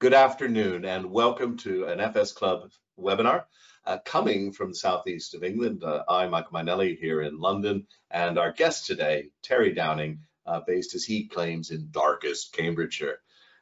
Good afternoon and welcome to an FS Club webinar uh, coming from the southeast of England. Uh, I'm Michael Mainelli here in London and our guest today, Terry Downing, uh, based as he claims in darkest Cambridgeshire.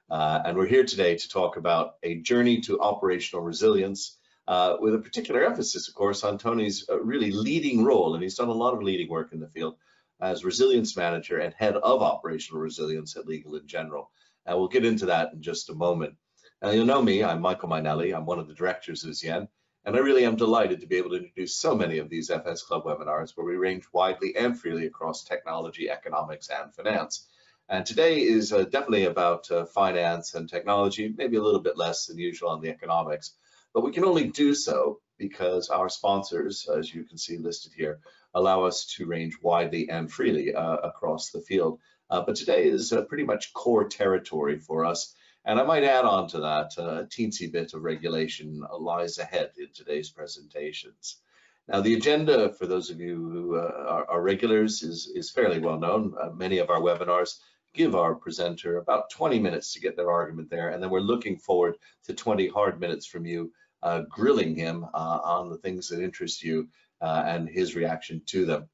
Uh, and we're here today to talk about a journey to operational resilience uh, with a particular emphasis, of course, on Tony's uh, really leading role. And he's done a lot of leading work in the field as resilience manager and head of operational resilience at Legal and General. And we'll get into that in just a moment. Now, you'll know me, I'm Michael Mainelli. I'm one of the directors of Z/Yen, and I really am delighted to be able to introduce so many of these FS Club webinars where we range widely and freely across technology, economics, and finance. And today is uh, definitely about uh, finance and technology, maybe a little bit less than usual on the economics, but we can only do so because our sponsors, as you can see listed here, allow us to range widely and freely uh, across the field. Uh, but today is uh, pretty much core territory for us and I might add on to that, uh, a teensy bit of regulation lies ahead in today's presentations. Now, the agenda for those of you who uh, are, are, regulars is, is fairly well known. Uh, many of our webinars give our presenter about 20 minutes to get their argument there, and then we're looking forward to 20 hard minutes from you uh, grilling him uh, on the things that interest you uh, and his reaction to them.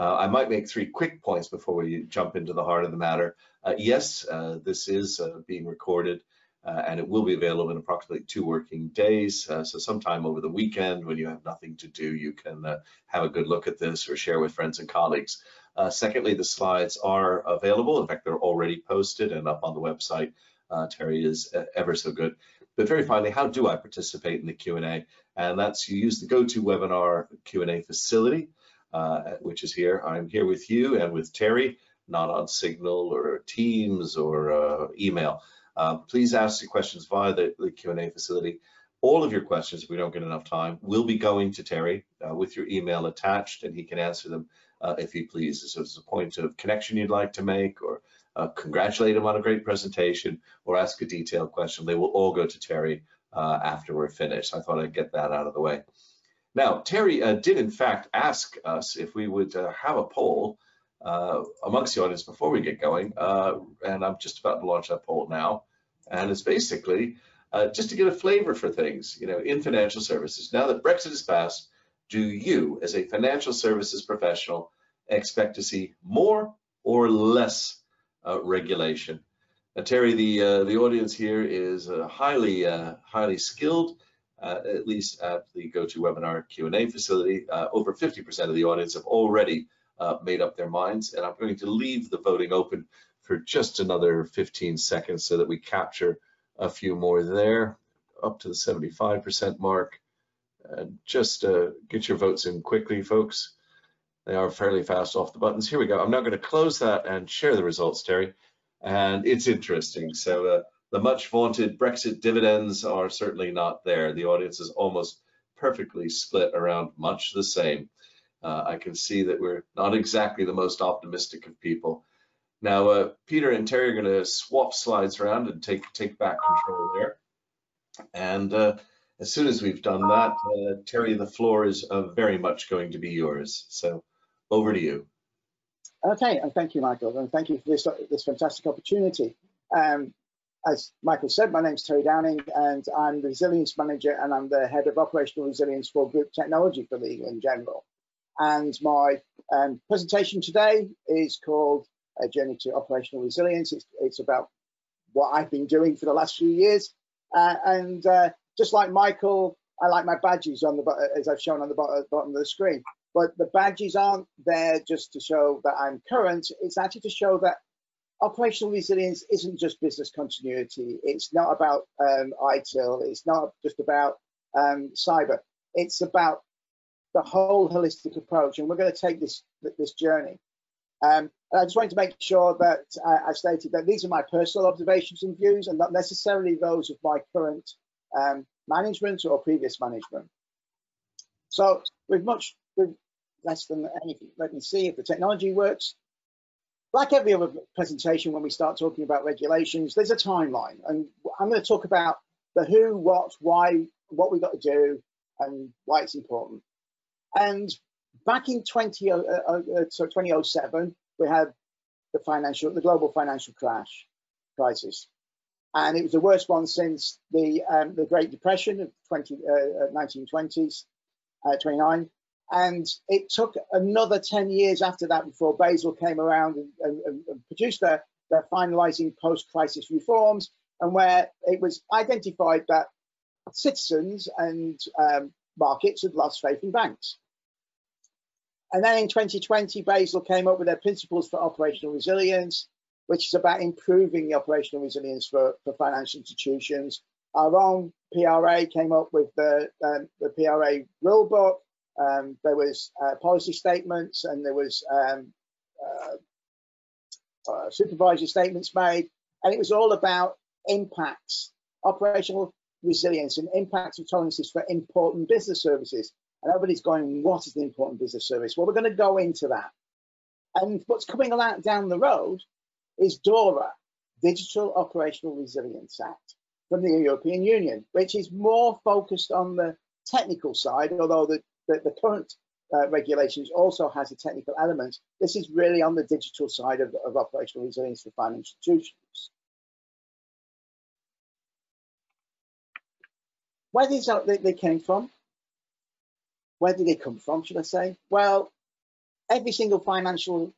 Uh, I might make three quick points before we jump into the heart of the matter. Uh, yes, uh, this is uh, being recorded uh, and it will be available in approximately two working days. Uh, so sometime over the weekend when you have nothing to do, you can have a good look at this or share with friends and colleagues. secondly, the slides are available. In fact, they're already posted and up on the website. Terry is ever so good. But very finally, how do I participate in the Q&A? And that's you use the GoToWebinar Q&A facility uh, which is here. I'm here with you and with Terry, not on Signal or Teams or uh, email. Uh, please ask your questions via the, the Q&A facility. All of your questions, if we don't get enough time, will be going to Terry uh, with your email attached, and he can answer them uh, if he pleases. So if there's a point of connection you'd like to make, or congratulate him on a great presentation, or ask a detailed question, they will all go to Terry after we're finished. I thought I'd get that out of the way. Now, Terry uh, did in fact ask us if we would uh, have a poll uh, amongst the audience before we get going, uh, and I'm just about to launch that poll now. And it's basically uh, just to get a flavor for things, you know, in financial services. Now that Brexit is passed, do you, as a financial services professional, expect to see more or less uh, regulation? Now, Terry, the the audience here is highly highly skilled at least at the GoToWebinar Q&A facility, uh, over 50% of the audience have already uh, made up their minds. And I'm going to leave the voting open for just another 15 seconds so that we capture a few more there, up to the 75% mark. And just uh, get your votes in quickly, folks. They are fairly fast off the buttons. Here we go. I'm now going to close that and share the results, Terry. And it's interesting. So uh, the much vaunted Brexit dividends are certainly not there. The audience is almost perfectly split around much the same. Uh, I can see that we're not exactly the most optimistic of people. Now, uh, Peter and Terry are going to swap slides around and take take back control there. And uh, as soon as we've done that, uh, Terry, the floor is uh, very much going to be yours. So over to you. Okay, and thank you, Michael, and thank you for this, this fantastic opportunity. Um, as Michael said, my name is Terry Downing and I'm the Resilience Manager and I'm the Head of Operational Resilience for Group Technology for Legal and General. And my um, presentation today is called A Journey to Operational Resilience. It's, it's about what I've been doing for the last few years. Uh, and uh, just like Michael, I like my badges on the as I've shown on the bottom, bottom of the screen. But the badges aren't there just to show that I'm current. It's actually to show that operational resilience isn't just business continuity. It's not about um, ITIL. It's not just about um, cyber. It's about the whole holistic approach, and we're going to take this this journey. Um, I just wanted to make sure that I, I, stated that these are my personal observations and views, and not necessarily those of my current um, management or previous management. So, with much with less than anything, let me see if the technology works like every other presentation, when we start talking about regulations, there's a timeline. And I'm going to talk about the who, what, why, what we've got to do, and why it's important. And back in 20, uh, uh, uh so 2007, we had the financial, the global financial crash crisis. and it was the worst one since the um, the Great Depression of 20, uh, 1920s, uh, 29. And it took another 10 years after that before Basel came around and, and, and produced their, their finalizing post-crisis reforms, and where it was identified that citizens and um, markets had lost faith in banks. And then in 2020, Basel came up with their principles for operational resilience, which is about improving the operational resilience for, for financial institutions. Our own PRA came up with the, um, the PRA rulebook. Um, there was uh, policy statements and there was um, uh, uh, supervisory statements made, and it was all about impacts, operational resilience and impacts and tolerances for important business services. And everybody's going, what is the important business service? Well, we're going to go into that. And what's coming along down the road is DORA, Digital Operational Resilience Act from the European Union, which is more focused on the technical side, although the, the, the current uh, regulations also has a technical element. This is really on the digital side of, of operational resilience for financial institutions. Where did they, they came from? Where did they come from, should I say? Well, every single financial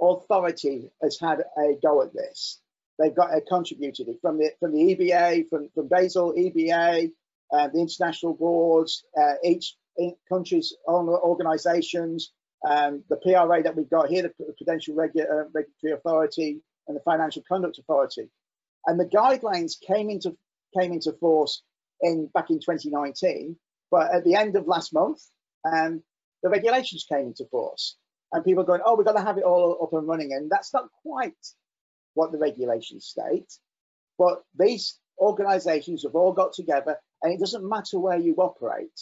authority has had a go at this. They've got uh, contributed it from the from the EBA, from from Basel, EBA, uh, the international boards, uh, each country's own organisations, um, the PRA that we've got here, the Prudential uh, Regulatory Authority, and the Financial Conduct Authority, and the guidelines came into came into force in back in 2019, but at the end of last month, um, the regulations came into force and people are going, oh, we've got to have it all up and running. And that's not quite what the regulations state. But these organizations have all got together and it doesn't matter where you operate.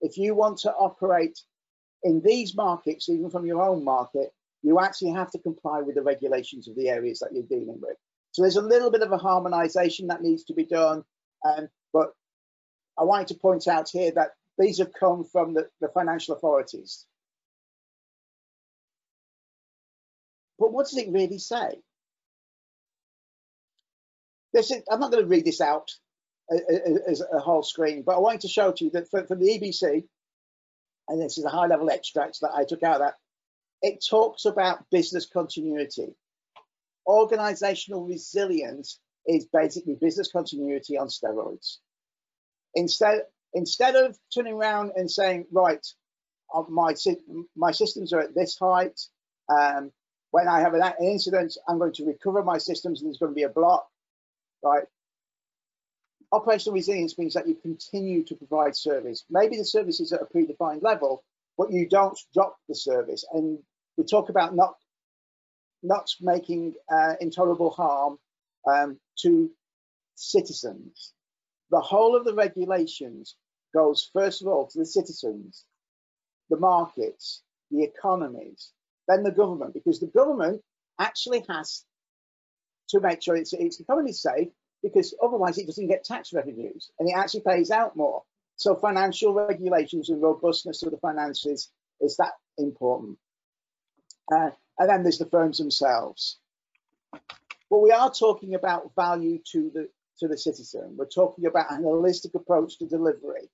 If you want to operate in these markets, even from your own market, you actually have to comply with the regulations of the areas that you're dealing with. So there's a little bit of a harmonization that needs to be done. Um, but I wanted to point out here that these have come from the, the financial authorities. But what does it really say? Is, I'm not going to read this out as a whole screen, but I wanted to show to you that from the EBC, and this is a high level extract that I took out that, it talks about business continuity. Organizational resilience is basically business continuity on steroids. Instead, instead of turning around and saying, right, uh, my, my systems are at this height, um, when I have an incident, I'm going to recover my systems and there's going to be a block, right? Operational resilience means that you continue to provide service. Maybe the service is at a predefined level, but you don't drop the service. And we talk about not not making uh, intolerable harm um, to citizens. The whole of the regulations goes first of all to the citizens, the markets, the economies, then the government because the government actually has to make sure it's, it's economy is safe because otherwise it doesn't get tax revenues and it actually pays out more. So financial regulations and robustness of the finances is that important. Uh, and then there's the firms themselves. But we are talking about value to the to the citizen. We're talking about an holistic approach to delivery.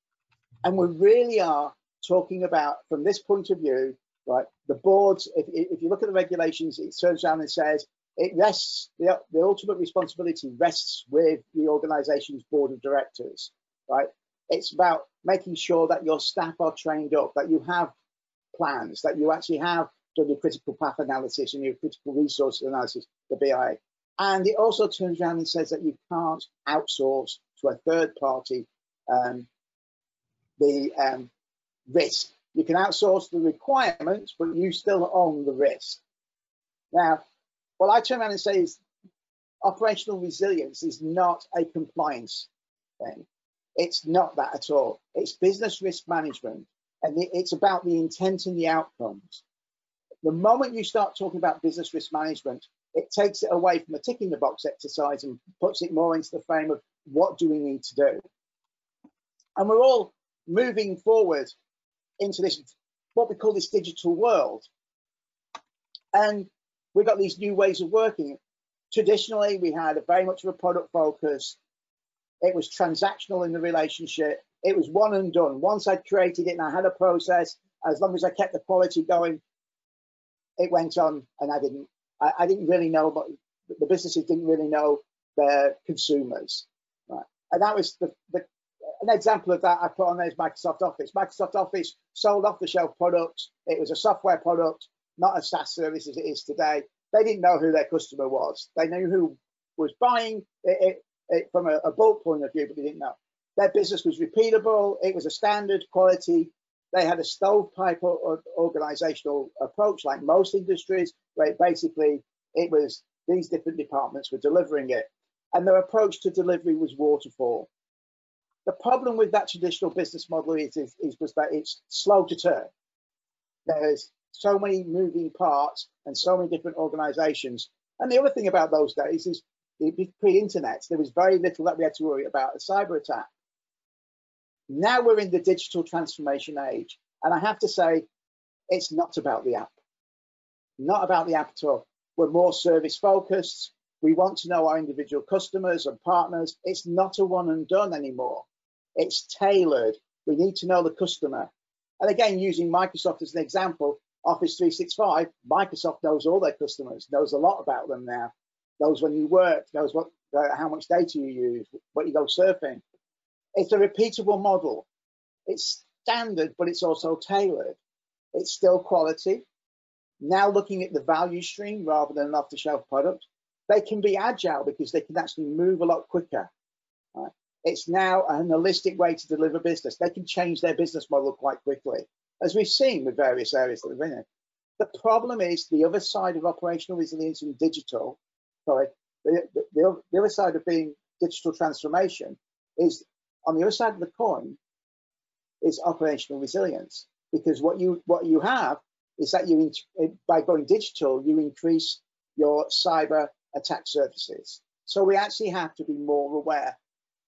And we really are talking about, from this point of view, right? The boards, if, if you look at the regulations, it turns around and says it rests, the, the ultimate responsibility rests with the organization's board of directors, right? It's about making sure that your staff are trained up, that you have plans, that you actually have done your critical path analysis and your critical resource analysis, the BIA. And it also turns around and says that you can't outsource to a third party um, the um, risk you can outsource the requirements, but you still own the risk. Now, what I turn around and say is operational resilience is not a compliance thing. It's not that at all. It's business risk management, and it's about the intent and the outcomes. The moment you start talking about business risk management, it takes it away from a ticking the box exercise and puts it more into the frame of what do we need to do. And we're all moving forward into this what we call this digital world. And we've got these new ways of working. Traditionally, we had a very much of a product focus. It was transactional in the relationship. It was one and done. Once I'd created it and I had a process, as long as I kept the quality going, it went on and I didn't, I, I didn't really know, but the businesses didn't really know their consumers. Right? And that was the, the an example of that I put on there is Microsoft Office. Microsoft Office sold off the shelf products. It was a software product, not a SaaS service as it is today. They didn't know who their customer was. They knew who was buying it, it, it from a, a bulk point of view, but they didn't know. Their business was repeatable. It was a standard quality. They had a stovepipe organizational approach, like most industries, where basically it was these different departments were delivering it. And their approach to delivery was waterfall. The problem with that traditional business model is, is, is was that it's slow to turn. There's so many moving parts and so many different organizations. And the other thing about those days is pre-internet, there was very little that we had to worry about a cyber attack. Now we're in the digital transformation age. And I have to say, it's not about the app. Not about the app at all. We're more service focused. We want to know our individual customers and partners. It's not a one and done anymore. It's tailored. We need to know the customer. And again, using Microsoft as an example, Office 365, Microsoft knows all their customers, knows a lot about them now, knows when you work, knows what uh, how much data you use, what you go surfing. It's a repeatable model. It's standard, but it's also tailored. It's still quality. Now looking at the value stream rather than an off-the-shelf product, they can be agile because they can actually move a lot quicker. Right? It's now an holistic way to deliver business. They can change their business model quite quickly, as we've seen with various areas that we're in. The problem is the other side of operational resilience and digital, sorry, the, the, the other side of being digital transformation is on the other side of the coin is operational resilience because what you what you have is that you by going digital you increase your cyber attack surfaces so we actually have to be more aware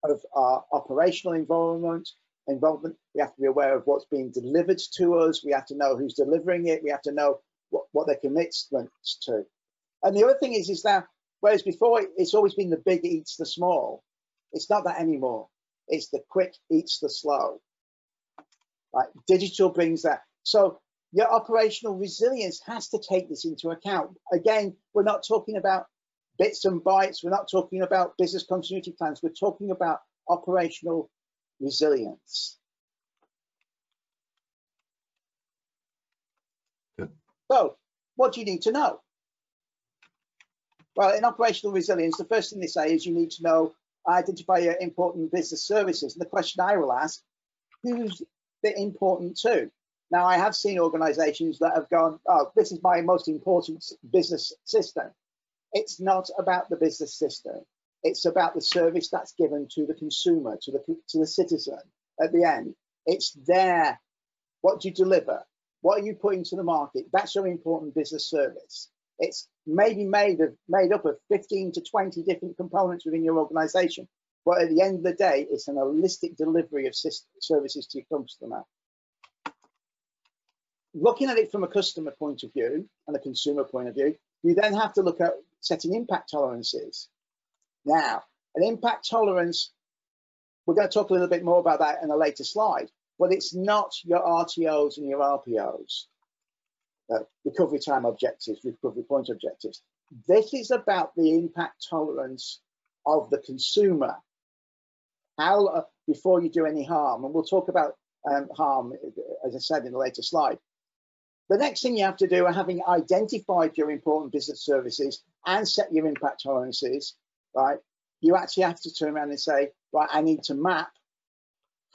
of our operational involvement involvement we have to be aware of what's being delivered to us we have to know who's delivering it we have to know what, what their commitments to and the other thing is is that whereas before it's always been the big eats the small it's not that anymore it's the quick eats the slow. Right? Digital brings that. So your operational resilience has to take this into account. Again, we're not talking about bits and bytes. We're not talking about business continuity plans. We're talking about operational resilience. Good. So what do you need to know? Well, in operational resilience, the first thing they say is you need to know identify your important business services. And the question I will ask, who's the important to? Now, I have seen organizations that have gone, oh, this is my most important business system. It's not about the business system. It's about the service that's given to the consumer, to the, to the citizen at the end. It's there. What do you deliver? What are you putting to the market? That's your important business service. It's maybe made of made up of 15 to 20 different components within your organization. But at the end of the day, it's an holistic delivery of services to your customer. Looking at it from a customer point of view and a consumer point of view, you then have to look at setting impact tolerances. Now, an impact tolerance, we're going to talk a little bit more about that in a later slide, but it's not your RTOs and your RPOs uh, recovery time objectives, recovery point objectives. This is about the impact tolerance of the consumer. How uh, before you do any harm, and we'll talk about um, harm, as I said in a later slide. The next thing you have to do, having identified your important business services and set your impact tolerances, right? You actually have to turn around and say, right, I need to map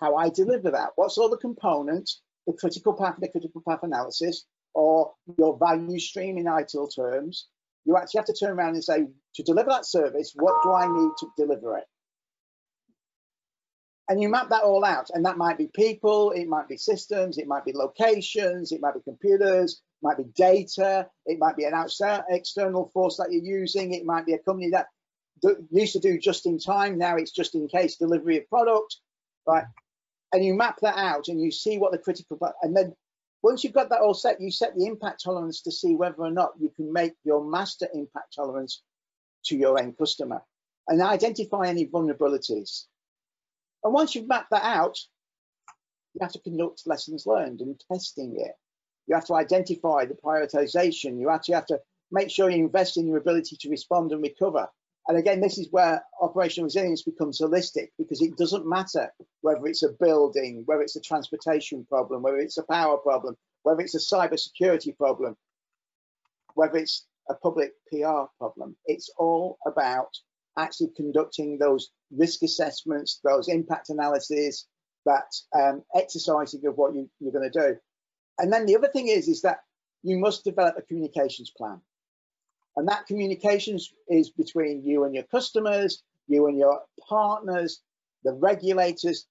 how I deliver that. What's all the components, the critical path, the critical path analysis, or your value stream in ITIL terms, you actually have to turn around and say, to deliver that service, what do I need to deliver it? And you map that all out. And that might be people, it might be systems, it might be locations, it might be computers, it might be data, it might be an external force that you're using, it might be a company that used to do just in time, now it's just in case delivery of product, right? And you map that out and you see what the critical, and then once you've got that all set, you set the impact tolerance to see whether or not you can make your master impact tolerance to your end customer and identify any vulnerabilities. And once you've mapped that out, you have to conduct lessons learned and testing it. You have to identify the prioritization. You actually have to make sure you invest in your ability to respond and recover. And again, this is where operational resilience becomes holistic because it doesn't matter whether it's a building, whether it's a transportation problem, whether it's a power problem, whether it's a cyber security problem, whether it's a public PR problem. It's all about actually conducting those risk assessments, those impact analyses, that um, exercising of what you, you're going to do. And then the other thing is, is that you must develop a communications plan. And that communications is between you and your customers, you and your partners, the regulators.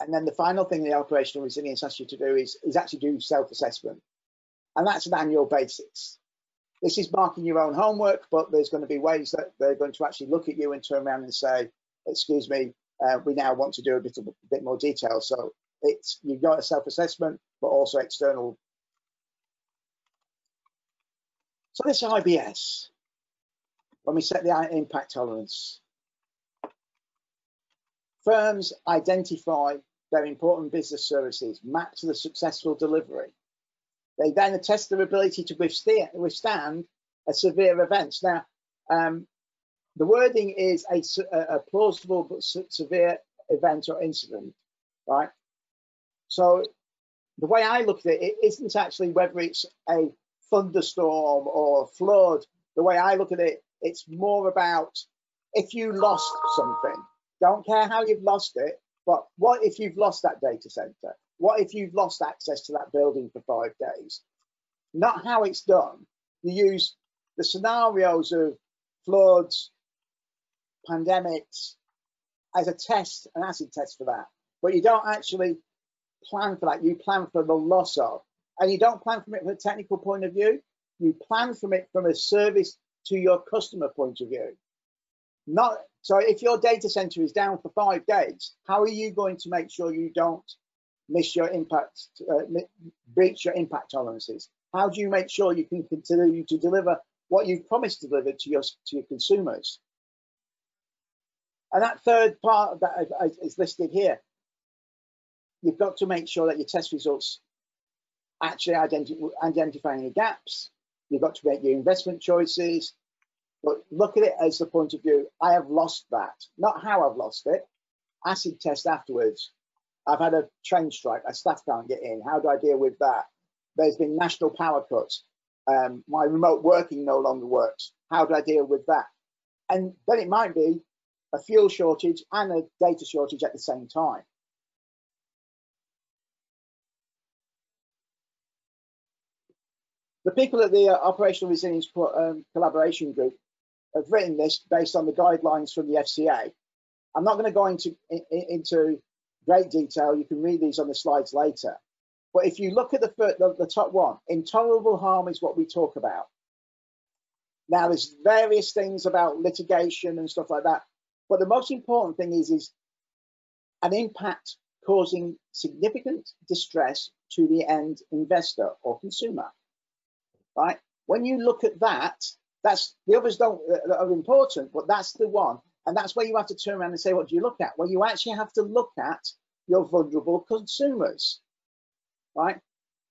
And then the final thing the operational resilience asks you to do is, is actually do self-assessment. And that's an annual basis. This is marking your own homework, but there's going to be ways that they're going to actually look at you and turn around and say, excuse me, uh, we now want to do a bit, a bit more detail. So it's you've got a self-assessment, but also external. So this IBS, when we set the impact tolerance, firms identify their important business services, map to the successful delivery. They then attest their ability to withstand a severe event. Now, um, the wording is a, a plausible but severe event or incident, right? So the way I look at it, it isn't actually whether it's a thunderstorm or flood. The way I look at it, it's more about if you lost something, don't care how you've lost it, but what if you've lost that data center? What if you've lost access to that building for five days? Not how it's done. You use the scenarios of floods, pandemics as a test, an acid test for that. But you don't actually plan for that. You plan for the loss of. And you don't plan from it from a technical point of view. You plan from it from a service to your customer point of view. Not so if your data center is down for five days, how are you going to make sure you don't miss your impact, uh, breach your impact tolerances? How do you make sure you can continue to deliver what you've promised to deliver to your to your consumers? And that third part that is listed here. You've got to make sure that your test results actually identi identify any gaps. You've got to make your investment choices. But look at it as the point of view, I have lost that. Not how I've lost it. Acid test afterwards. I've had a train strike. My staff can't get in. How do I deal with that? There's been national power cuts. Um, my remote working no longer works. How do I deal with that? And then it might be a fuel shortage and a data shortage at the same time. The people at the uh, Operational Resilience um, Collaboration Group have written this based on the guidelines from the FCA. I'm not going to go into, in, into great detail. You can read these on the slides later. But if you look at the, the, the top one, intolerable harm is what we talk about. Now, there's various things about litigation and stuff like that. But the most important thing is, is an impact causing significant distress to the end investor or consumer, right? When you look at that, that's the others don't uh, are important, but that's the one. And that's where you have to turn around and say, what do you look at? Well, you actually have to look at your vulnerable consumers, right?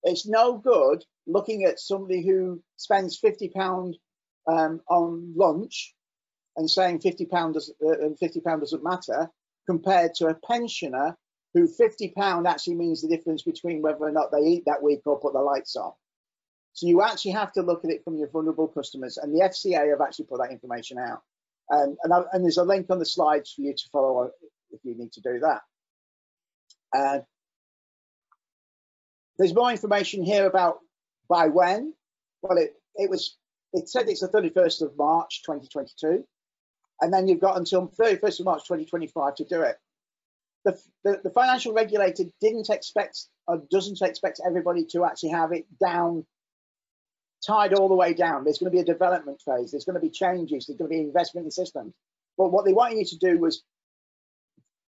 It's no good looking at somebody who spends 50 pound um, on lunch and saying 50 pound does, uh, 50 pound doesn't matter compared to a pensioner who 50 pound actually means the difference between whether or not they eat that week or put the lights on. So you actually have to look at it from your vulnerable customers and the FCA have actually put that information out. Um, and, I, and, there's a link on the slides for you to follow if you need to do that. Uh, there's more information here about by when. Well, it, it was, it said it's the 31st of March, 2022 and then you've got until 31st of March 2025 to do it. The, the, the financial regulator didn't expect or doesn't expect everybody to actually have it down, tied all the way down. There's going to be a development phase. There's going to be changes. There's going to be investment in systems. But what they want you to do was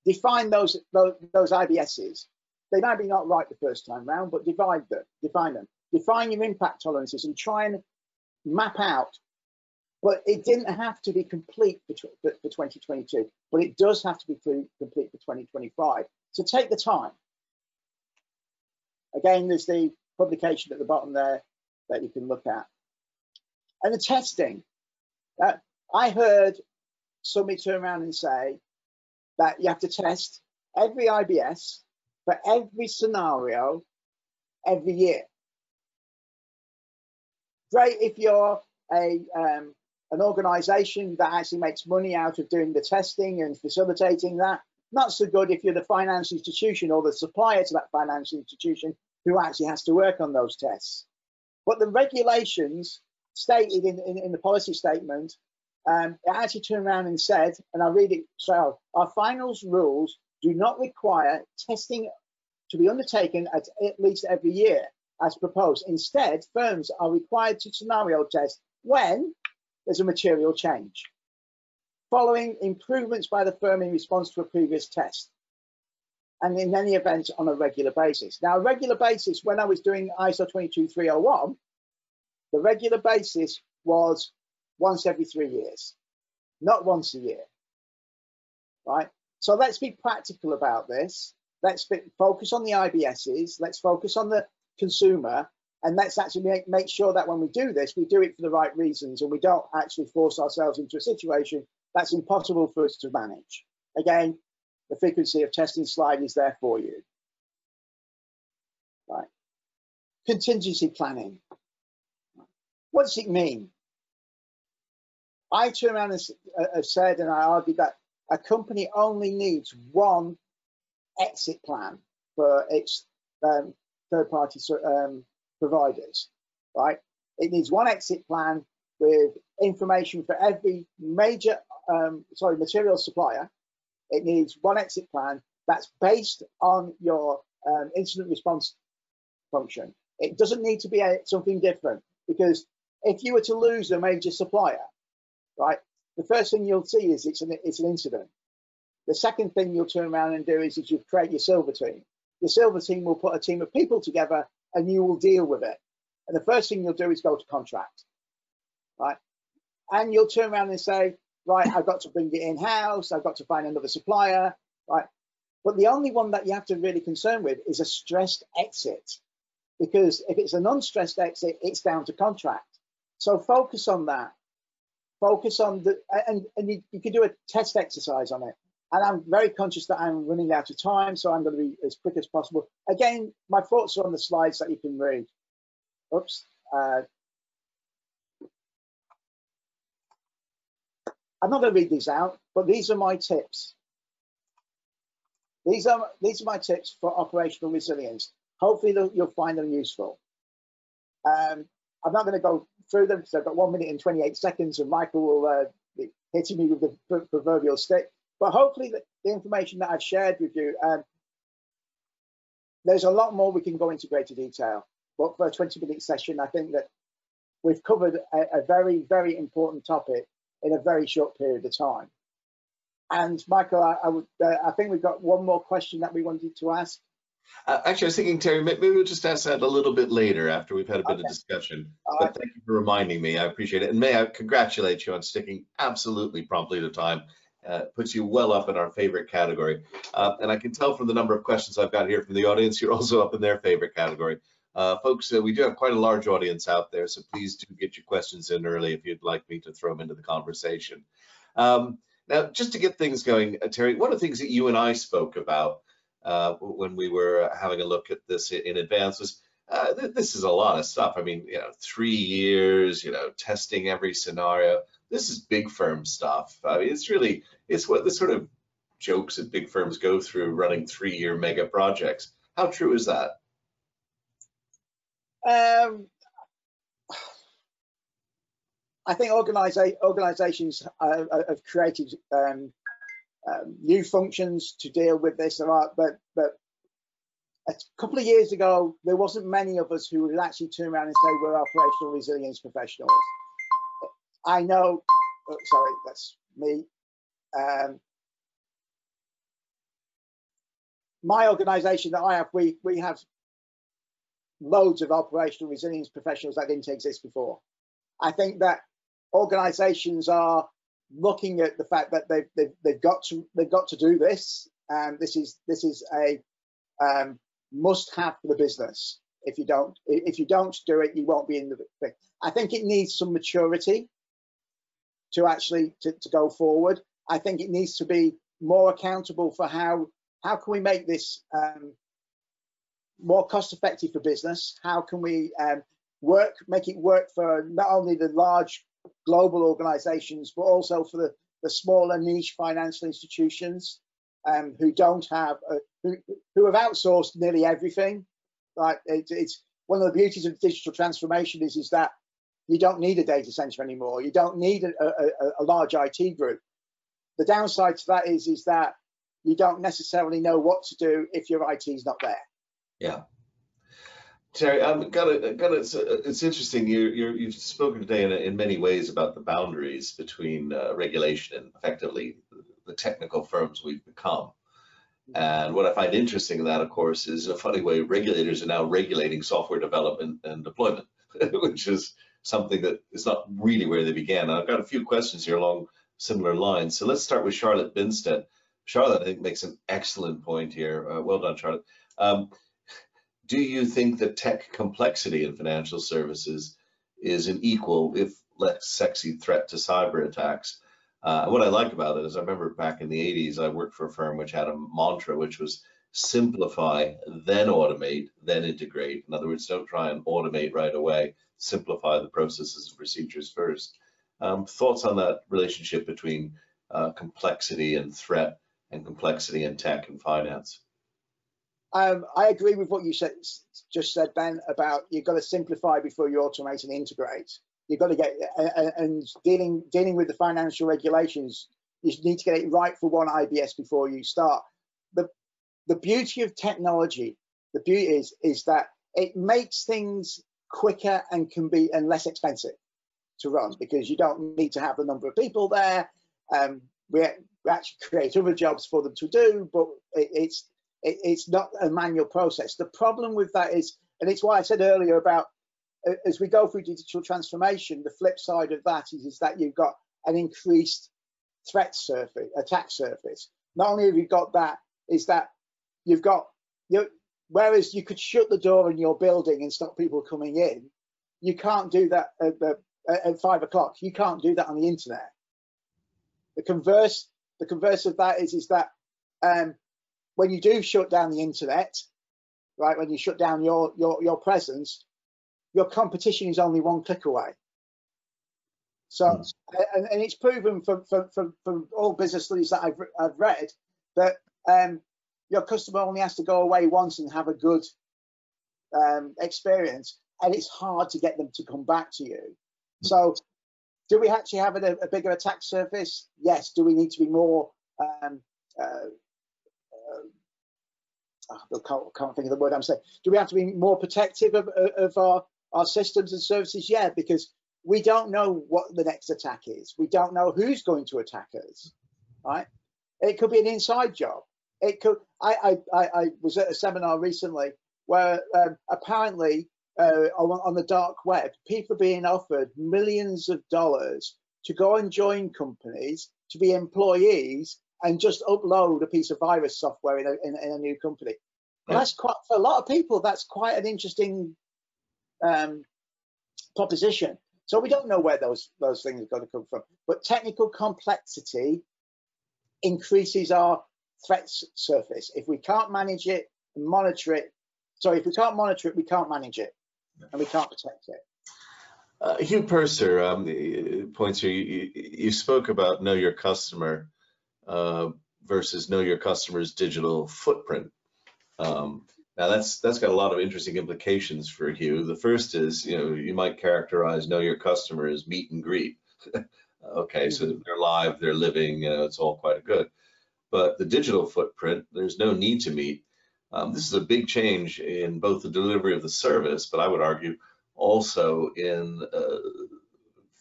define those, those, those IBSs. They might be not right the first time round, but divide them, define them. Define your impact tolerances and try and map out but it didn't have to be complete for, for 2022, but it does have to be complete for 2025. So take the time. Again, there's the publication at the bottom there that you can look at. And the testing. Uh, I heard somebody turn around and say that you have to test every IBS for every scenario every year. Great if you're a um, an organization that actually makes money out of doing the testing and facilitating that. Not so good if you're the financial institution or the supplier to that financial institution who actually has to work on those tests. But the regulations stated in, in, in the policy statement, um, it actually turned around and said, and I'll read it, so our finals rules do not require testing to be undertaken at, at least every year as proposed. Instead, firms are required to scenario test when there's a material change, following improvements by the firm in response to a previous test, and in any event on a regular basis. Now, regular basis, when I was doing ISO 22301, the regular basis was once every three years, not once a year, right? So let's be practical about this. Let's focus on the IBSs. Let's focus on the consumer and let's actually make, make sure that when we do this, we do it for the right reasons and we don't actually force ourselves into a situation that's impossible for us to manage. Again, the frequency of testing slide is there for you. Right. Contingency planning. What does it mean? I turn around and uh, said, and I argued that a company only needs one exit plan for its um, third-party um, providers, right? It needs one exit plan with information for every major, um, sorry, material supplier. It needs one exit plan that's based on your um, incident response function. It doesn't need to be a, something different because if you were to lose a major supplier, right, the first thing you'll see is it's an, it's an incident. The second thing you'll turn around and do is, is you create your silver team. Your silver team will put a team of people together and you will deal with it. And the first thing you'll do is go to contract, right? And you'll turn around and say, right, I've got to bring it in house, I've got to find another supplier, right? But the only one that you have to really concern with is a stressed exit. Because if it's an unstressed exit, it's down to contract. So focus on that. Focus on the, and, and you, you can do a test exercise on it. And I'm very conscious that I'm running out of time, so I'm going to be as quick as possible. Again, my thoughts are on the slides that you can read. Oops. Uh, I'm not going to read these out, but these are my tips. These are these are my tips for operational resilience. Hopefully you'll find them useful. Um, I'm not going to go through them because I've got one minute and 28 seconds, and Michael will uh, be hitting me with the proverbial stick. But hopefully the, the information that I've shared with you, um, there's a lot more we can go into greater detail. But for a 20 minute session, I think that we've covered a, a very, very important topic in a very short period of time. And Michael, I, I would, uh, I think we've got one more question that we wanted to ask. Uh, actually, I was thinking, Terry, maybe we'll just ask that a little bit later after we've had a bit okay. of discussion. All but right. thank you for reminding me. I appreciate it. And may I congratulate you on sticking absolutely promptly to time uh, puts you well up in our favorite category. Uh, and I can tell from the number of questions I've got here from the audience, you're also up in their favorite category. Uh, folks, uh, we do have quite a large audience out there, so please do get your questions in early if you'd like me to throw them into the conversation. Um, now, just to get things going, uh, Terry, one of the things that you and I spoke about uh, when we were having a look at this in advance was uh, th this is a lot of stuff. I mean, you know, three years, you know, testing every scenario. This is big firm stuff. I mean, it's really it's what the sort of jokes that big firms go through running three-year mega projects. How true is that? Um, I think organiza organizations uh, have created um, um, new functions to deal with this, but but a couple of years ago, there wasn't many of us who would actually turn around and say we're operational resilience professionals. I know, oh, sorry, that's me. Um, my organisation that I have, we we have loads of operational resilience professionals that didn't exist before. I think that organizations are looking at the fact that they've, they've, they've got to they've got to do this and this is this is a um, must have for the business. If you don't if you don't do it you won't be in the thing i think it needs some maturity to actually to, to go forward. I think it needs to be more accountable for how how can we make this um, more cost effective for business? How can we um, work make it work for not only the large global organizations but also for the, the smaller niche financial institutions um, who don't have a, who, who have outsourced nearly everything? Like it, it's one of the beauties of digital transformation is is that you don't need a data center anymore. You don't need a, a, a large it group. The downside to that is is that you don't necessarily know what to do if your IT is not there. Yeah. Terry, I'm gonna, gonna it's, it's interesting. You, have spoken today in, in many ways about the boundaries between uh, regulation and effectively the technical firms we've become. And what I find interesting in that, of course, is a funny way, regulators are now regulating software development and deployment, which is something that is not really where they began. I've got a few questions here along similar lines. So let's start with Charlotte Binstead. Charlotte, I think, makes an excellent point here. Uh, well done, Charlotte. Um, do you think that tech complexity in financial services is an equal, if less sexy threat to cyber attacks? Uh, what I like about it is I remember back in the 80s, I worked for a firm which had a mantra, which was simplify, then automate, then integrate. In other words, don't try and automate right away. Simplify the processes and procedures first. Um, thoughts on that relationship between uh, complexity and threat and complexity in tech and finance? Um, I agree with what you said, just said, Ben, about you've got to simplify before you automate and integrate. You've got to get and dealing dealing with the financial regulations. You need to get it right for one IBS before you start. The the beauty of technology, the beauty is is that it makes things quicker and can be and less expensive to run because you don't need to have the number of people there. Um, we, we actually create other jobs for them to do, but it, it's it, it's not a manual process. The problem with that is, and it's why I said earlier about as we go through digital transformation, the flip side of that is, is that you've got an increased threat surface, attack surface. Not only have you got that, is that you've got you whereas you could shut the door in your building and stop people coming in, you can't do that at, at five o'clock. You can't do that on the internet. The converse, the converse of that is, is that um, when you do shut down the internet, right, when you shut down your, your, your presence, your competition is only one click away. So, mm. and, and it's proven from, from, from, from all business studies that I've, I've read that um, your customer only has to go away once and have a good um, experience, and it's hard to get them to come back to you. Hmm. So do we actually have a, a bigger attack surface? Yes. Do we need to be more? Um, uh, I can't, can't, think of the word I'm saying. Do we have to be more protective of, of our, our systems and services? Yeah, because we don't know what the next attack is. We don't know who's going to attack us, right? It could be an inside job. It could. I I, I was at a seminar recently where um, apparently uh, on, on, the dark web, people are being offered millions of dollars to go and join companies to be employees and just upload a piece of virus software in a, in, in a new company. Yeah. That's quite for a lot of people. That's quite an interesting um, proposition. So we don't know where those those things are going to come from. But technical complexity increases our threat surface. If we can't manage it monitor it, So if we can't monitor it, we can't manage it and we can't protect it. Uh, Hugh Purser um, points here. You, you, spoke about know your customer uh, versus know your customer's digital footprint. Um, now that's that's got a lot of interesting implications for you. The first is you know you might characterize know your customer as meet and greet. okay, so mm-hmm. they're live, they're living, you know, it's all quite good. But the digital footprint, there's no need to meet. Um, this is a big change in both the delivery of the service, but I would argue also in uh,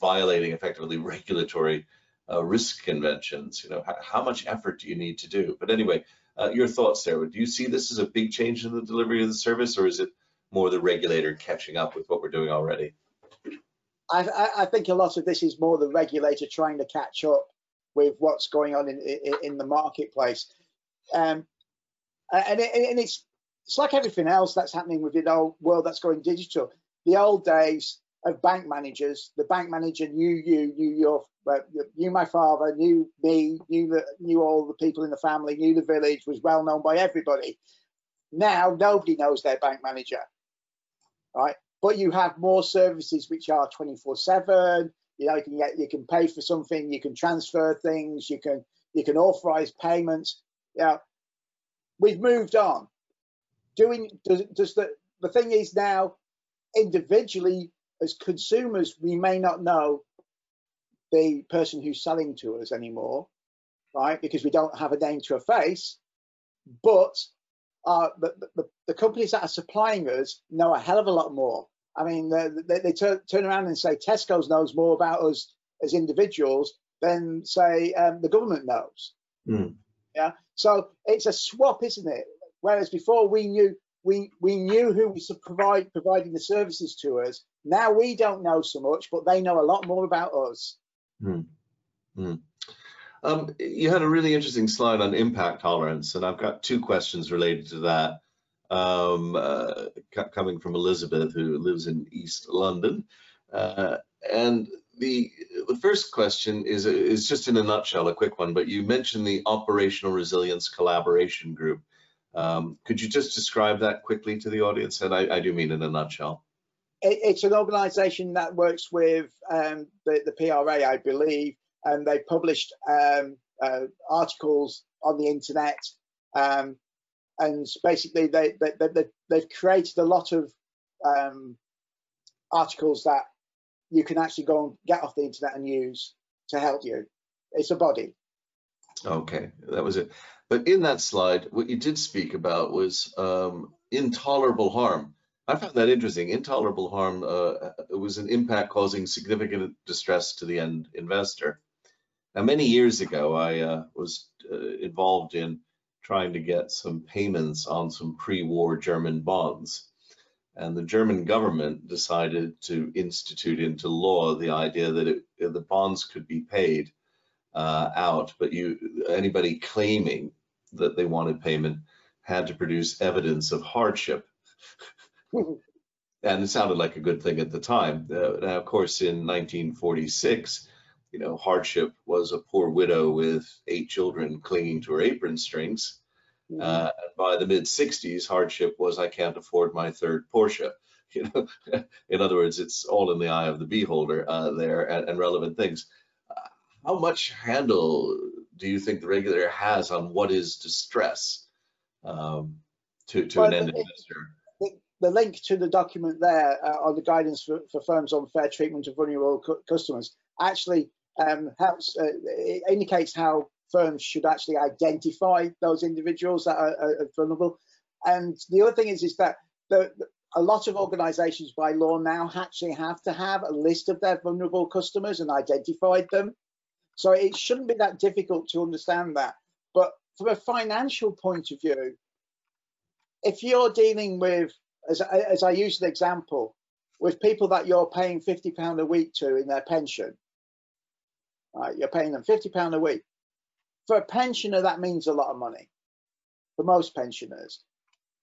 violating effectively regulatory uh, risk conventions. You know, how, much effort do you need to do? But anyway, uh, your thoughts there. Do you see this as a big change in the delivery of the service, or is it more the regulator catching up with what we're doing already? I, I, think a lot of this is more the regulator trying to catch up with what's going on in in, in the marketplace, um, and, it, and it's it's like everything else that's happening with the old world that's going digital. The old days of bank managers, the bank manager knew you, knew your, uh, knew my father, knew me, knew the, knew all the people in the family, knew the village, was well known by everybody. Now nobody knows their bank manager, right? But you have more services which are 24/7. You know, you can get, you can pay for something, you can transfer things, you can, you can authorize payments. Yeah, we've moved on doing does, does the the thing is now individually as consumers we may not know the person who's selling to us anymore right because we don't have a name to a face but uh, the, the, the companies that are supplying us know a hell of a lot more i mean they, they turn, turn around and say tesco's knows more about us as individuals than say um, the government knows mm. yeah so it's a swap isn't it Whereas before we knew we we knew who was provide, providing the services to us. Now we don't know so much, but they know a lot more about us. Hmm. Hmm. Um, you had a really interesting slide on impact tolerance, and I've got two questions related to that. Um, uh, coming from Elizabeth, who lives in East London, uh, and the the first question is is just in a nutshell, a quick one. But you mentioned the operational resilience collaboration group. Um, could you just describe that quickly to the audience? And I, I do mean in a nutshell. It, it's an organisation that works with um, the, the, PRA, I believe, and they published um, uh, articles on the internet. Um, and basically, they, they, they, they've created a lot of um, articles that you can actually go and get off the internet and use to help you. It's a body. Okay, that was it. But in that slide, what you did speak about was um, intolerable harm. I found that interesting. Intolerable harm uh, was an impact causing significant distress to the end investor. Now, many years ago, I uh, was uh, involved in trying to get some payments on some pre-war German bonds. And the German government decided to institute into law the idea that it, the bonds could be paid uh, out, but you anybody claiming that they wanted payment had to produce evidence of hardship. and it sounded like a good thing at the time. Uh, now, of course, in 1946, you know, hardship was a poor widow with eight children clinging to her apron strings. Mm-hmm. Uh, by the mid 60s, hardship was I can't afford my third Porsche. You know, in other words, it's all in the eye of the beholder uh, there and, and relevant things how much handle do you think the regulator has on what is distress um, to, to well, an end investor? The, link to the document there uh, on the guidance for, for, firms on fair treatment of vulnerable cu customers actually um, helps, uh, it indicates how firms should actually identify those individuals that are, are vulnerable. And the other thing is, is that the, a lot of organizations by law now actually have to have a list of their vulnerable customers and identified them. So it shouldn't be that difficult to understand that. But from a financial point of view, if you're dealing with, as, as I use an example, with people that you're paying £50 a week to in their pension, right, you're paying them £50 a week. For a pensioner, that means a lot of money for most pensioners.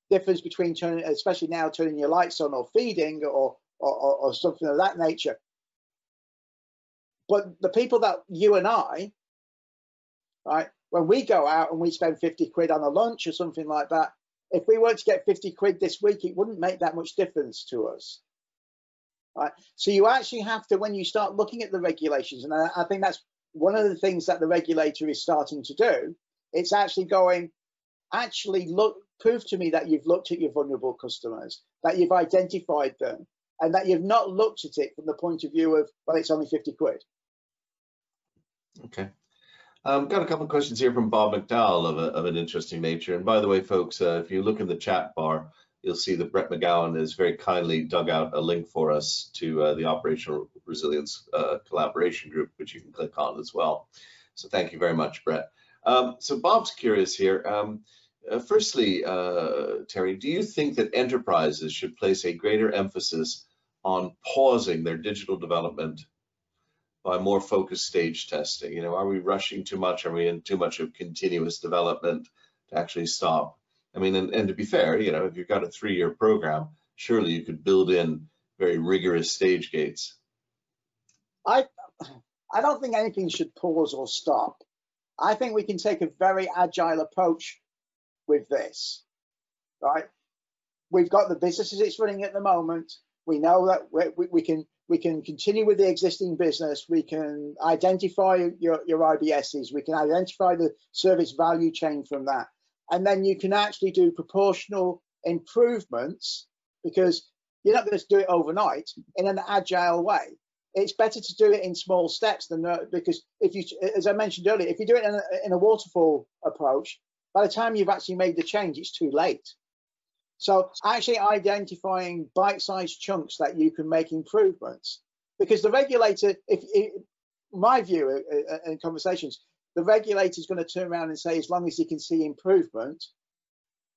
Difference between turning, especially now, turning your lights on or feeding or, or, or something of that nature but the people that you and I, right, when we go out and we spend 50 quid on a lunch or something like that, if we were to get 50 quid this week, it wouldn't make that much difference to us. Right. So you actually have to, when you start looking at the regulations, and I, I think that's one of the things that the regulator is starting to do, it's actually going, actually look, prove to me that you've looked at your vulnerable customers, that you've identified them, and that you've not looked at it from the point of view of, well, it's only 50 quid. Okay. Um, got a couple of questions here from Bob McDowell of, a, of an interesting nature. And by the way, folks, uh, if you look in the chat bar, you'll see that Brett McGowan has very kindly dug out a link for us to uh, the Operational Resilience uh, Collaboration Group, which you can click on as well. So thank you very much, Brett. Um, so Bob's curious here. Um, uh, firstly, uh, Terry, do you think that enterprises should place a greater emphasis on pausing their digital development by more focused stage testing? You know, are we rushing too much? Are we in too much of continuous development to actually stop? I mean, and, and to be fair, you know, if you've got a three-year program, surely you could build in very rigorous stage gates. I, I don't think anything should pause or stop. I think we can take a very agile approach with this, right? We've got the businesses it's running at the moment. We know that we, we can we can continue with the existing business. We can identify your, your IBSs. We can identify the service value chain from that. And then you can actually do proportional improvements because you're not going to do it overnight in an agile way. It's better to do it in small steps than uh, because if you, as I mentioned earlier, if you do it in a, in a waterfall approach, by the time you've actually made the change, it's too late. So actually identifying bite-sized chunks that you can make improvements, because the regulator, if, if my view uh, uh, in conversations, the regulator is going to turn around and say, as long as you can see improvement,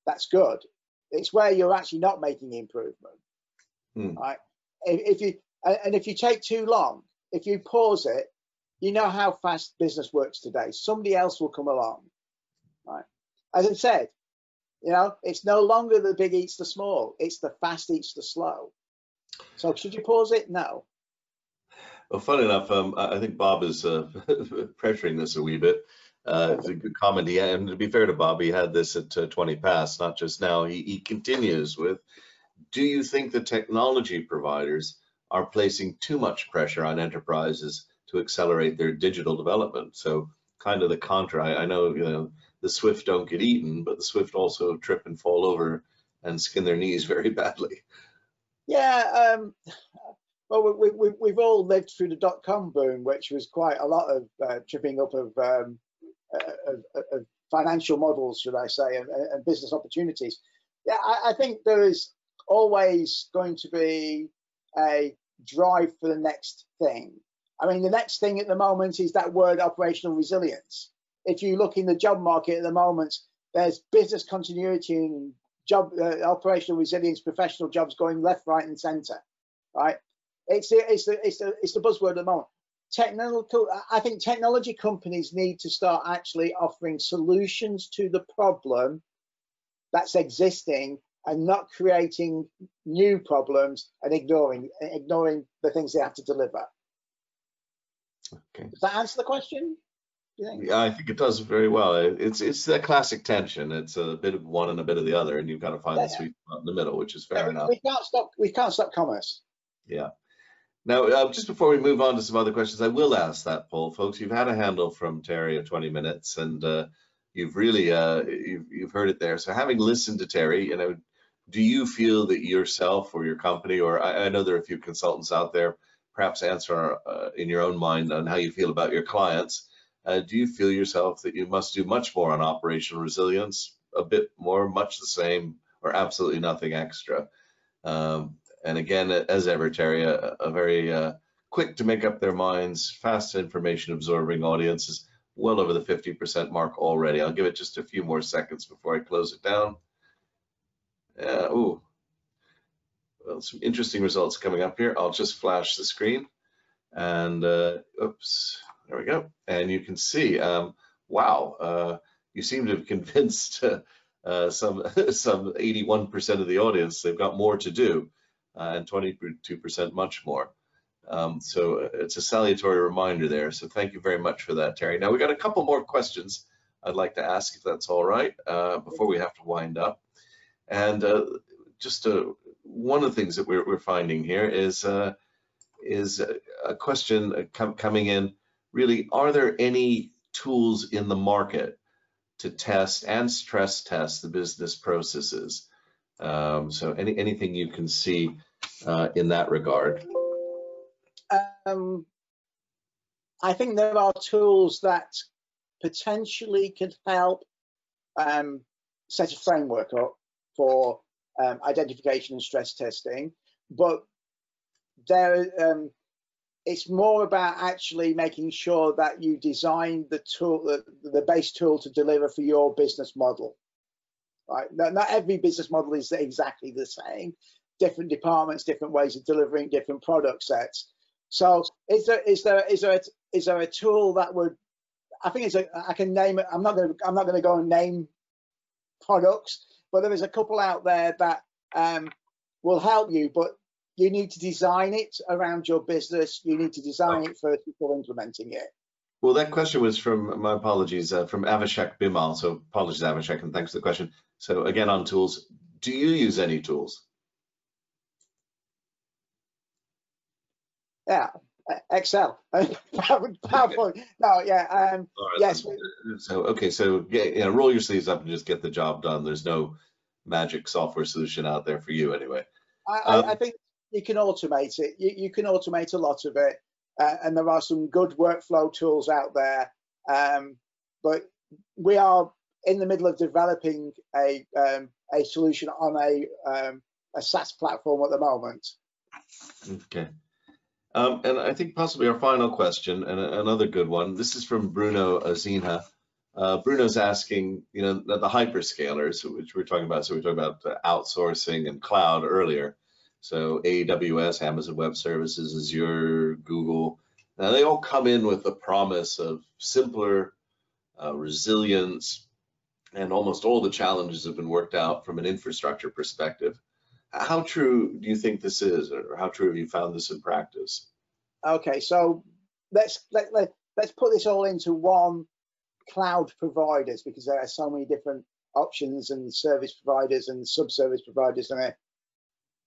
that's good. It's where you're actually not making improvement, hmm. right? If you and if you take too long, if you pause it, you know how fast business works today. Somebody else will come along, right? As I said, you know, it's no longer the big eats the small; it's the fast eats the slow. So should you pause it? No. Well, funny enough, um, I think Bob is uh, pressuring this a wee bit. Uh, it's a good comment. He and to be fair to Bob, he had this at uh, 20 past, not just now. He, he continues with, do you think the technology providers are placing too much pressure on enterprises to accelerate their digital development? So kind of the contra. I, I know, you know, the swift don't get eaten, but the swift also trip and fall over and skin their knees very badly. Yeah, um, well, we, we, we've all lived through the dot com boom, which was quite a lot of uh, tripping up of, um, uh, of, of, financial models, should I say, and, and business opportunities. Yeah, I, I, think there is always going to be a drive for the next thing. I mean, the next thing at the moment is that word operational resilience if you look in the job market at the moment, there's business continuity and job uh, operational resilience, professional jobs going left, right, and centre. Right? It's the it's the it's the it's the buzzword at the moment. Technical, I think technology companies need to start actually offering solutions to the problem that's existing and not creating new problems and ignoring ignoring the things they have to deliver. Okay. Does that answer the question? Yeah, I think it does very well. It's it's that classic tension. It's a bit of one and a bit of the other, and you've got to find yeah, the sweet spot in the middle, which is fair yeah, enough. We can't stop. We can't stop commerce. Yeah. Now, uh, just before we move on to some other questions, I will ask that poll, folks. You've had a handle from Terry of 20 minutes, and uh, you've really uh, you've you've heard it there. So, having listened to Terry, you know, do you feel that yourself or your company, or I, I know there are a few consultants out there, perhaps answer uh, in your own mind on how you feel about your clients uh, do you feel yourself that you must do much more on operational resilience, a bit more, much the same, or absolutely nothing extra? Um, and again, as ever, Terry, a, a very uh, quick to make up their minds, fast information absorbing audiences, well over the 50% mark already. I'll give it just a few more seconds before I close it down. Yeah, ooh, well, some interesting results coming up here. I'll just flash the screen and uh, oops, there we go. And you can see, um, wow, uh, you seem to have convinced uh, some some 81% of the audience they've got more to do, uh, and 22% much more. Um, so uh, it's a salutary reminder there. So thank you very much for that, Terry. Now we've got a couple more questions I'd like to ask, if that's all right, uh, before we have to wind up. And uh, just one of the things that we're, we're finding here is is a question com coming in really, are there any tools in the market to test and stress test the business processes? Um, so any, anything you can see uh, in that regard? Um, I think there are tools that potentially could help um, set a framework up for um, identification and stress testing, but there um, it's more about actually making sure that you design the tool, the, the base tool to deliver for your business model. Right? Not, not every business model is exactly the same, different departments, different ways of delivering different product sets. So is there is there is there a, is there a tool that would I think it's a I can name it. I'm not going I'm not going to go and name products, but there is a couple out there that um, will help you. But you need to design it around your business. You need to design oh. it first before implementing it. Well, that question was from my apologies uh, from Avishak Bimal. So apologies, Avishek, and thanks for the question. So again, on tools, do you use any tools? Yeah, Excel, PowerPoint. No, yeah, um, right, yes. So okay, so yeah, know, roll your sleeves up and just get the job done. There's no magic software solution out there for you anyway. I, um, I think you can automate it. You, you, can automate a lot of it, uh, and there are some good workflow tools out there. Um, but we are in the middle of developing a um, a solution on a um, a SaaS platform at the moment. Okay. Um, and I think possibly our final question, and another good one. This is from Bruno Azinha. Uh, Bruno's asking, you know, the, hyperscalers, which we're talking about. So we're talking about outsourcing and cloud earlier. So AWS, Amazon Web Services, Azure, Google. Now they all come in with the promise of simpler uh, resilience, and almost all the challenges have been worked out from an infrastructure perspective. How true do you think this is, or how true have you found this in practice? Okay, so let's let, let, let's put this all into one cloud providers because there are so many different options and service providers and sub-service providers and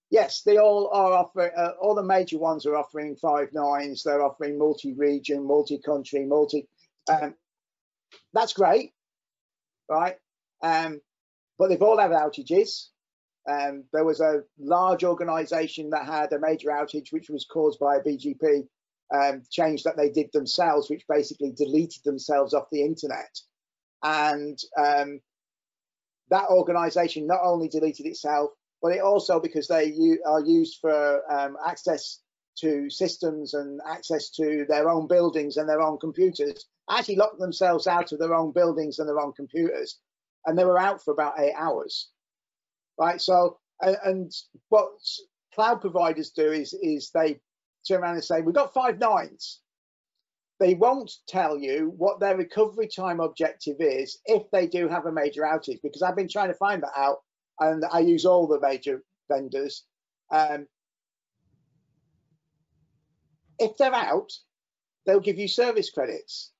yes they all are offering uh, all the major ones are offering five nines they're offering multi-region multi-country multi um, that's great right um, but they've all had outages um, there was a large organization that had a major outage, which was caused by a BGP um, change that they did themselves, which basically deleted themselves off the internet. And um, that organization not only deleted itself, but it also, because they are used for um, access to systems and access to their own buildings and their own computers, actually locked themselves out of their own buildings and their own computers. And they were out for about eight hours right? So, and, and what cloud providers do is is they turn around and say, we've got five nines. They won't tell you what their recovery time objective is if they do have a major outage, because I've been trying to find that out, and I use all the major vendors. Um, if they're out, they'll give you service credits.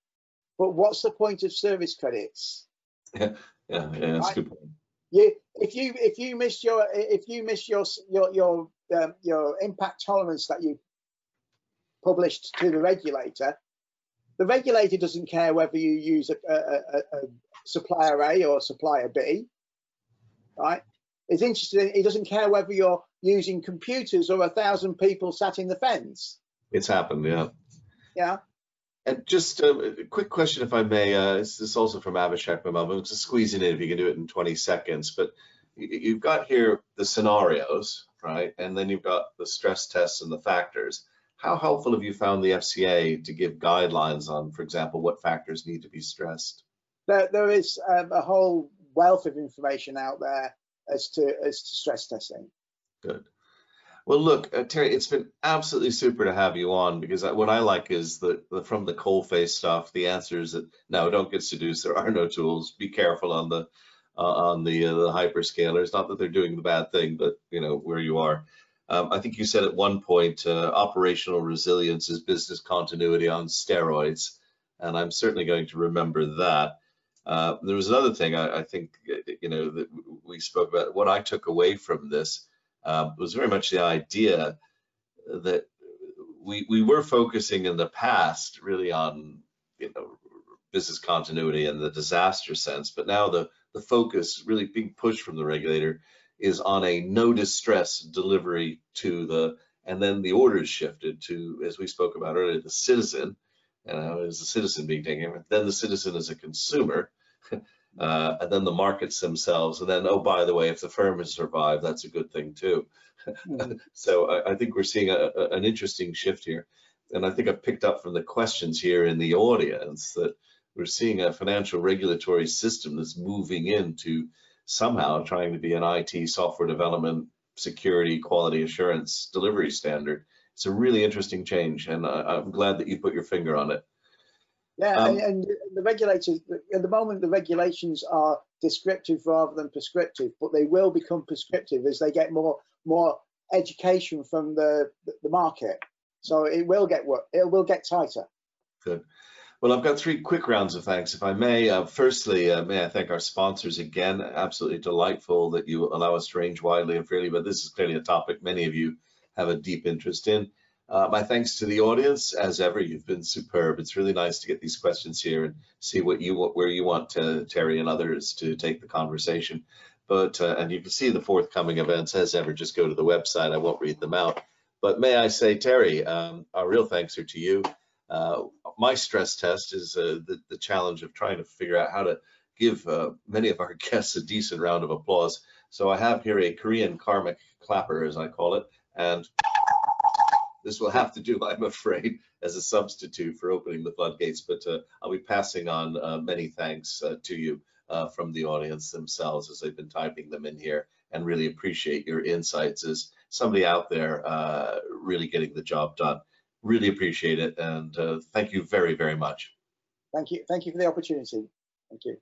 But what's the point of service credits? Yeah, yeah, yeah that's right? a good point you if you if you miss your if you miss your your your um, your impact tolerance that you published to the regulator, the regulator doesn't care whether you use a, a, a, a supplier A or supplier B, right? It's interesting. He doesn't care whether you're using computers or a thousand people sat in the fence. It's happened, yeah. Yeah. And just a quick question, if I may. Uh, this is also from Abhishek Mamam. I'm just squeezing in if you can do it in 20 seconds. But you've got here the scenarios, right? And then you've got the stress tests and the factors. How helpful have you found the FCA to give guidelines on, for example, what factors need to be stressed? There, there is um, a whole wealth of information out there as to as to stress testing. Good. Well, look, uh, Terry, it's been absolutely super to have you on because what I like is the, the from the coalface stuff. The answer is that no, don't get seduced. There are no tools. Be careful on the uh, on the uh, the hyperscalers. Not that they're doing the bad thing, but you know where you are. Um, I think you said at one point uh, operational resilience is business continuity on steroids, and I'm certainly going to remember that. Uh, there was another thing I, I think you know that we spoke about. What I took away from this um, was very much the idea that we we were focusing in the past really on you know business continuity and the disaster sense, but now the the focus really being pushed from the regulator is on a no distress delivery to the and then the orders shifted to as we spoke about earlier the citizen you know as a citizen being taken then the citizen as a consumer uh, and then the markets themselves, and then oh by the way, if the firm has survived, that's a good thing too. Mm-hmm. so I, I, think we're seeing a, a, an interesting shift here, and I think I've picked up from the questions here in the audience that we're seeing a financial regulatory system that's moving into somehow trying to be an IT software development security, quality assurance delivery standard. It's a really interesting change, and I'm glad that you put your finger on it. Yeah, um, and, and, the regulators, at the moment, the regulations are descriptive rather than prescriptive, but they will become prescriptive as they get more more education from the the market. So it will get work. It will get tighter. Good. Well, I've got three quick rounds of thanks, if I may. Uh, firstly, uh, may I thank our sponsors again. Absolutely delightful that you allow us to range widely and freely, but this is clearly a topic many of you have a deep interest in. Uh, my thanks to the audience. As ever, you've been superb. It's really nice to get these questions here and see what you where you want to, Terry and others to take the conversation. But uh, and you can see the forthcoming events as ever. Just go to the website. I won't read them out. But may I say, Terry, um, our real thanks are to you. Uh, my stress test is uh, the, the challenge of trying to figure out how to give uh, many of our guests a decent round of applause. So I have here a Korean karmic clapper, as I call it, and this will have to do, I'm afraid, as a substitute for opening the floodgates, but uh, I'll be passing on uh, many thanks uh, to you uh, from the audience themselves as they've been typing them in here and really appreciate your insights as somebody out there uh, really getting the job done. Really appreciate it and uh, thank you very, very much. Thank you. Thank you for the opportunity. Thank you.